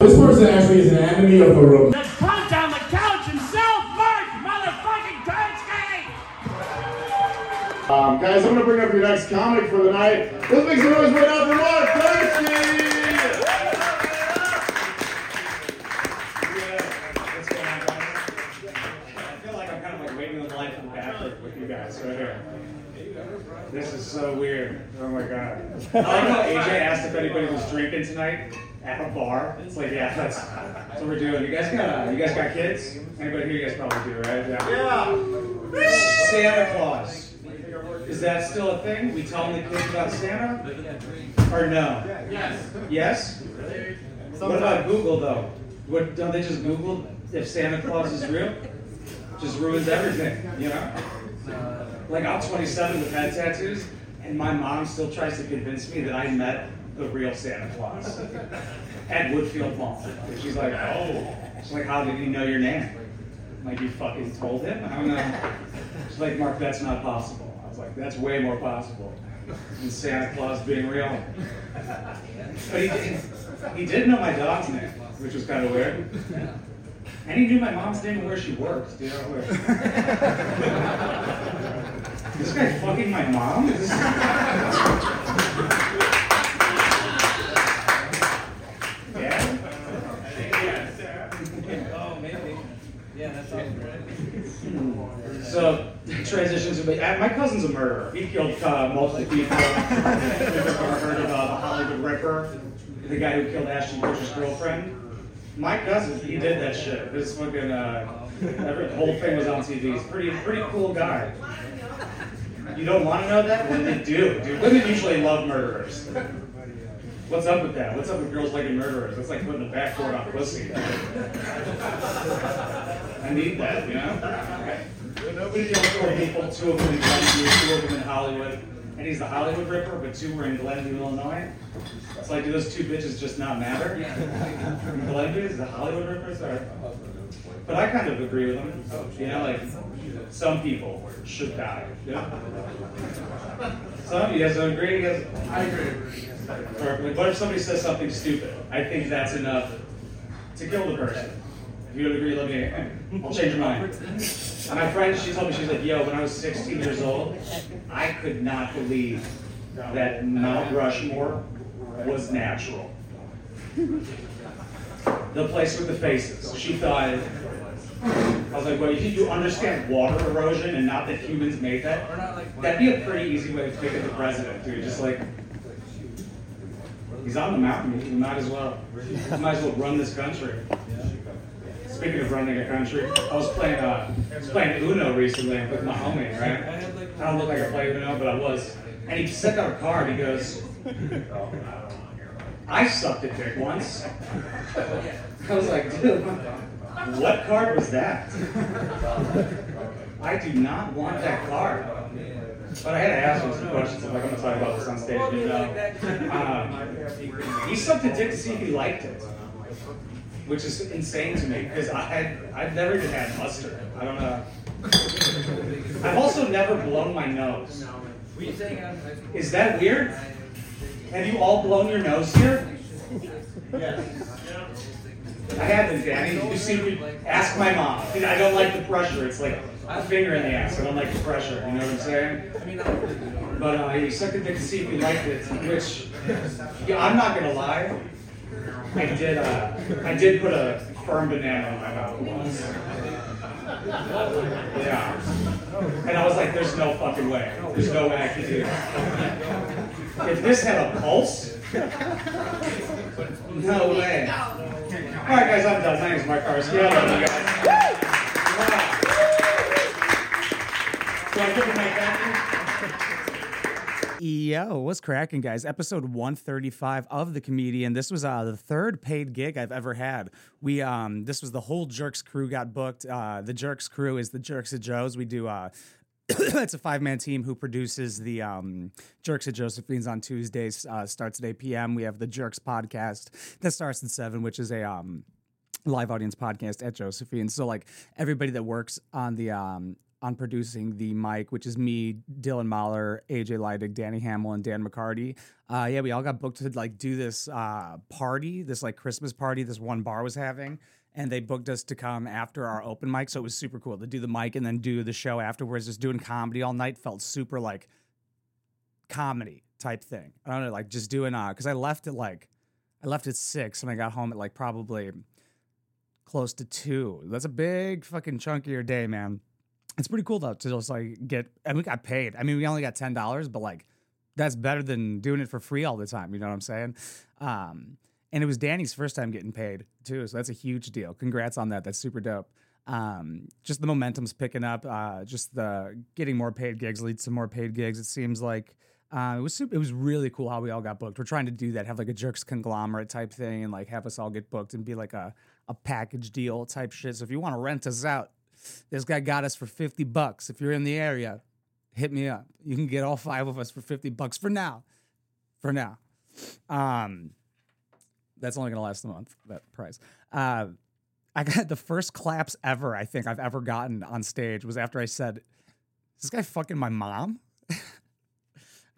This person actually is an enemy of the room. Let's punt on the couch himself, Mark motherfucking Tursky! Um, guys, I'm gonna bring up your next comic for the night. Let's make some noise right now for Mark Thirsty! What's going on, guys? I feel like I'm kind of like waiting in line from back with, with you guys right here. This is so weird. Oh my god. I like how AJ asked if anybody was drinking tonight at a bar. It's like, yeah, that's, that's what we're doing. You guys got uh, you guys got kids? Anybody here? You guys probably do, right? Yeah. Santa Claus. Is that still a thing? We tell the kids about Santa? Or no? Yes. Yes? Really? What about Google though? What don't they just Google if Santa Claus is real? Just ruins everything, you know? Like I'm 27 with head tattoos, and my mom still tries to convince me that I met the real Santa Claus at Woodfield Mall. And she's like, oh, she's like, how did he know your name? I'm like you fucking told him? I don't know. She's like, Mark, that's not possible. I was like, that's way more possible than Santa Claus being real. But he did, he did know my dog's name, which was kind of weird. And he knew my mom's name and where she worked. Dude, I was- this guy fucking my mom? This yeah? Oh, maybe. Yeah, that sounds right. So, transitions. uh, my cousin's a murderer. He killed uh, multiple people. If you've ever heard of uh, the Hollywood Ripper, the guy who killed Ashton Kutcher's girlfriend. My cousin, he did that shit. This fucking uh, every, the whole thing was on TV. He's pretty, pretty cool guy. You don't want to know that? They do, dude. Women usually love murderers. What's up with that? What's up with girls liking murderers? That's like putting a backboard on pussy. I need that, you know? Nobody killed four people, two of them in Glenview, two of them in Hollywood. And he's the Hollywood Ripper, but two were in Glenview, Illinois. It's like, do those two bitches just not matter? Glenview is the Hollywood Ripper? Sorry. But I kind of agree with him. You know, like, some people should die. Know? Some, you guys don't agree? You guys, I agree. Or, what if somebody says something stupid? I think that's enough to kill the person. If you don't agree, let me, I'll change your mind. And my friend, she told me, she's like, yo, when I was 16 years old, I could not believe that Mount Rushmore was natural. The place with the faces. She thought, I was like, well, you you understand water erosion and not that humans made that? That'd be a pretty easy way to pick picking the president, dude. Just like, he's on the mountain, you might as well, you might as well run this country. Speaking of running a country, I was playing uh, was playing Uno recently with my homie, right? I don't look like I play Uno, but I was. And he sent out a card. He goes, "I sucked a dick once." I was like, "Dude, what card was that?" I do not want that card. But I had to ask him some questions. I'm like, I'm gonna talk about this on stage. You know? um, he sucked a dick to see if he liked it which is insane to me because I had I've never even had mustard. I don't know. I've also never blown my nose. Is that weird? Have you all blown your nose here? Yes. I haven't, Danny. You see ask my mom. I don't like the pressure. It's like a finger in the ass. I don't like the pressure. You know what I'm saying? But uh, he sucked a dick to see if he liked it, which yeah, I'm not gonna lie. I did. Uh, I did put a firm banana in my mouth once. Yeah. And I was like, "There's no fucking way. There's no way I could do that. If this had a pulse, no way." All right, guys, I'm done. My name's Mark Karski. I love you guys. Yeah. Do I give you my back? Yo, what's cracking, guys? Episode 135 of the comedian. This was uh, the third paid gig I've ever had. We um, this was the whole Jerks crew got booked. Uh, the Jerks crew is the Jerks of Joes. We do uh, it's a five man team who produces the um, Jerks at Josephine's on Tuesdays. Uh, starts at 8 p.m. We have the Jerks podcast that starts at seven, which is a um, live audience podcast at Josephine. So like everybody that works on the um on producing the mic, which is me, Dylan Mahler, AJ Leidig, Danny Hamill, and Dan McCarty. Uh, yeah, we all got booked to like do this uh, party, this like Christmas party this one bar was having. And they booked us to come after our open mic. So it was super cool to do the mic and then do the show afterwards. Just doing comedy all night felt super like comedy type thing. I don't know, like just doing uh because I left at like I left at six and I got home at like probably close to two. That's a big fucking chunk of your day, man. It's pretty cool though to just like get and we got paid. I mean, we only got ten dollars, but like that's better than doing it for free all the time. You know what I'm saying? Um, and it was Danny's first time getting paid too, so that's a huge deal. Congrats on that. That's super dope. Um, just the momentum's picking up. Uh, just the getting more paid gigs leads to more paid gigs. It seems like uh, it was super, it was really cool how we all got booked. We're trying to do that, have like a jerks conglomerate type thing, and like have us all get booked and be like a a package deal type shit. So if you want to rent us out, this guy got us for fifty bucks. If you're in the area, hit me up. You can get all five of us for fifty bucks for now. For now, um, that's only gonna last a month. That price. Uh, I got the first claps ever. I think I've ever gotten on stage was after I said, "Is this guy fucking my mom?"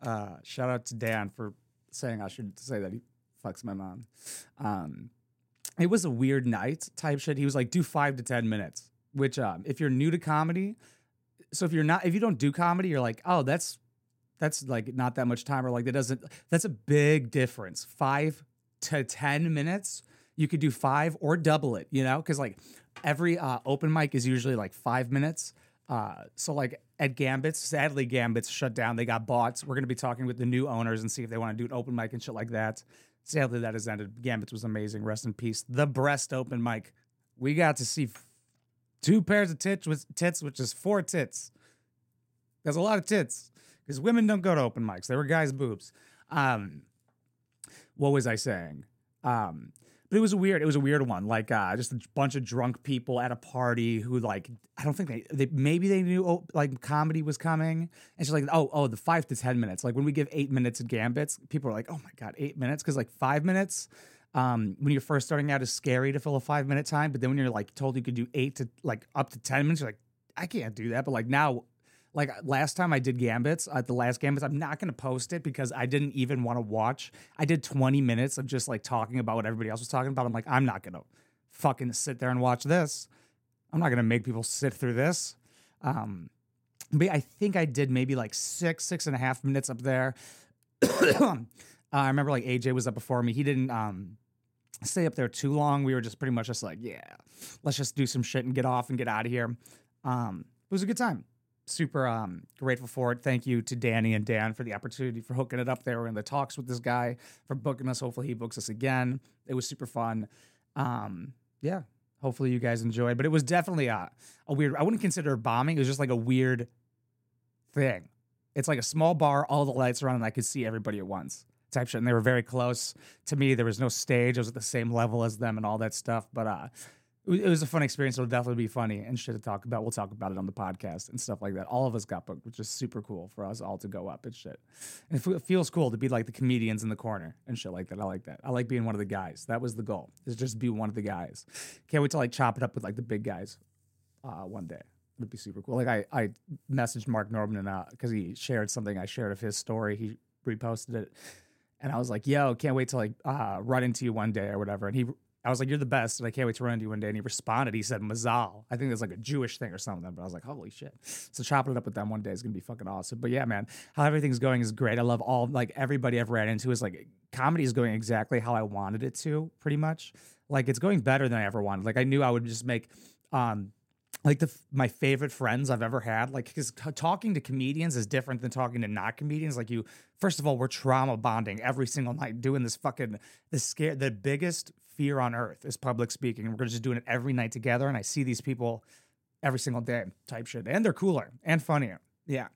Uh, shout out to Dan for saying I should say that he fucks my mom. Um, it was a weird night type shit. He was like, do five to 10 minutes, which, um, if you're new to comedy, so if you're not, if you don't do comedy, you're like, oh, that's, that's like not that much time or like that doesn't, that's a big difference. Five to 10 minutes. You could do five or double it, you know? Cause like every uh, open mic is usually like five minutes. Uh, so like at Gambits, sadly Gambits shut down. They got bought. We're gonna be talking with the new owners and see if they want to do an open mic and shit like that. Sadly, that has ended. Gambits was amazing. Rest in peace. The Breast open mic. We got to see two pairs of tits, with tits, which is four tits. That's a lot of tits because women don't go to open mics. They were guys' boobs. Um, what was I saying? Um, but it was weird. It was a weird one. Like uh, just a bunch of drunk people at a party who like I don't think they, they maybe they knew oh, like comedy was coming, and she's like, oh oh the five to ten minutes. Like when we give eight minutes at gambits, people are like, oh my god, eight minutes because like five minutes. Um, when you're first starting out is scary to fill a five minute time, but then when you're like told you could do eight to like up to ten minutes, you're like, I can't do that. But like now like last time I did Gambits at the last Gambits, I'm not gonna post it because I didn't even want to watch. I did 20 minutes of just like talking about what everybody else was talking about. I'm like, I'm not gonna fucking sit there and watch this. I'm not gonna make people sit through this. Um, but I think I did maybe like six, six and a half minutes up there. uh, I remember like AJ was up before me. He didn't um stay up there too long. We were just pretty much just like, yeah, let's just do some shit and get off and get out of here. Um, it was a good time super um, grateful for it. Thank you to Danny and Dan for the opportunity for hooking it up there. We're in the talks with this guy for booking us. Hopefully he books us again. It was super fun. Um, yeah, hopefully you guys enjoyed. But it was definitely a, a weird. I wouldn't consider bombing. It was just like a weird thing. It's like a small bar, all the lights are on, and I could see everybody at once. Type shit, and they were very close to me. There was no stage; I was at the same level as them, and all that stuff. But uh, it was a fun experience. It'll definitely be funny and shit to talk about. We'll talk about it on the podcast and stuff like that. All of us got booked, which is super cool for us all to go up and shit. And it feels cool to be like the comedians in the corner and shit like that. I like that. I like being one of the guys. That was the goal. Is just be one of the guys. Can't wait to like chop it up with like the big guys uh, one day. It'd be super cool. Like I, I messaged Mark Normand and because he shared something I shared of his story. He reposted it, and I was like, "Yo, can't wait to like uh, run into you one day or whatever." And he I was like, "You're the best," and I can't wait to run into you one day. And he responded. He said, "Mazal." I think it's like a Jewish thing or something. But I was like, "Holy shit!" So chopping it up with them one day is gonna be fucking awesome. But yeah, man, how everything's going is great. I love all like everybody I've ran into is like comedy is going exactly how I wanted it to, pretty much. Like it's going better than I ever wanted. Like I knew I would just make um like the my favorite friends I've ever had. Like because talking to comedians is different than talking to not comedians. Like you, first of all, we're trauma bonding every single night, doing this fucking this scare. The biggest fear on earth is public speaking. We're just doing it every night together, and I see these people every single day type shit, and they're cooler and funnier. Yeah,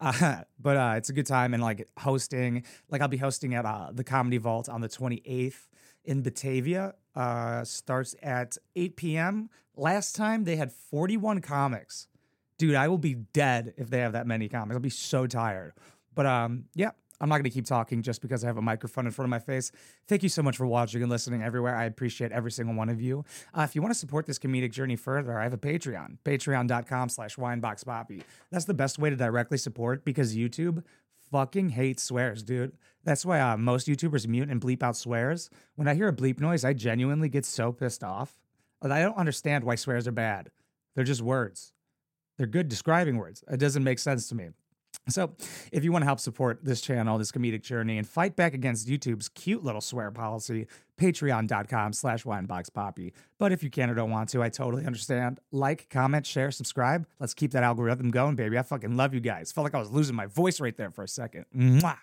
uh, but uh, it's a good time and like hosting. Like I'll be hosting at uh, the Comedy Vault on the twenty eighth in Batavia. Uh, starts at eight p.m. Last time they had forty one comics. Dude, I will be dead if they have that many comics. I'll be so tired. But um, yeah, I'm not going to keep talking just because I have a microphone in front of my face. Thank you so much for watching and listening everywhere. I appreciate every single one of you. Uh, if you want to support this comedic journey further, I have a Patreon, patreon.com slash wineboxpoppy. That's the best way to directly support because YouTube fucking hates swears, dude. That's why uh, most YouTubers mute and bleep out swears. When I hear a bleep noise, I genuinely get so pissed off. I don't understand why swears are bad. They're just words. They're good describing words. It doesn't make sense to me. So, if you want to help support this channel, this comedic journey, and fight back against YouTube's cute little swear policy, patreon.com slash wineboxpoppy. But if you can or don't want to, I totally understand. Like, comment, share, subscribe. Let's keep that algorithm going, baby. I fucking love you guys. Felt like I was losing my voice right there for a second. Mwah.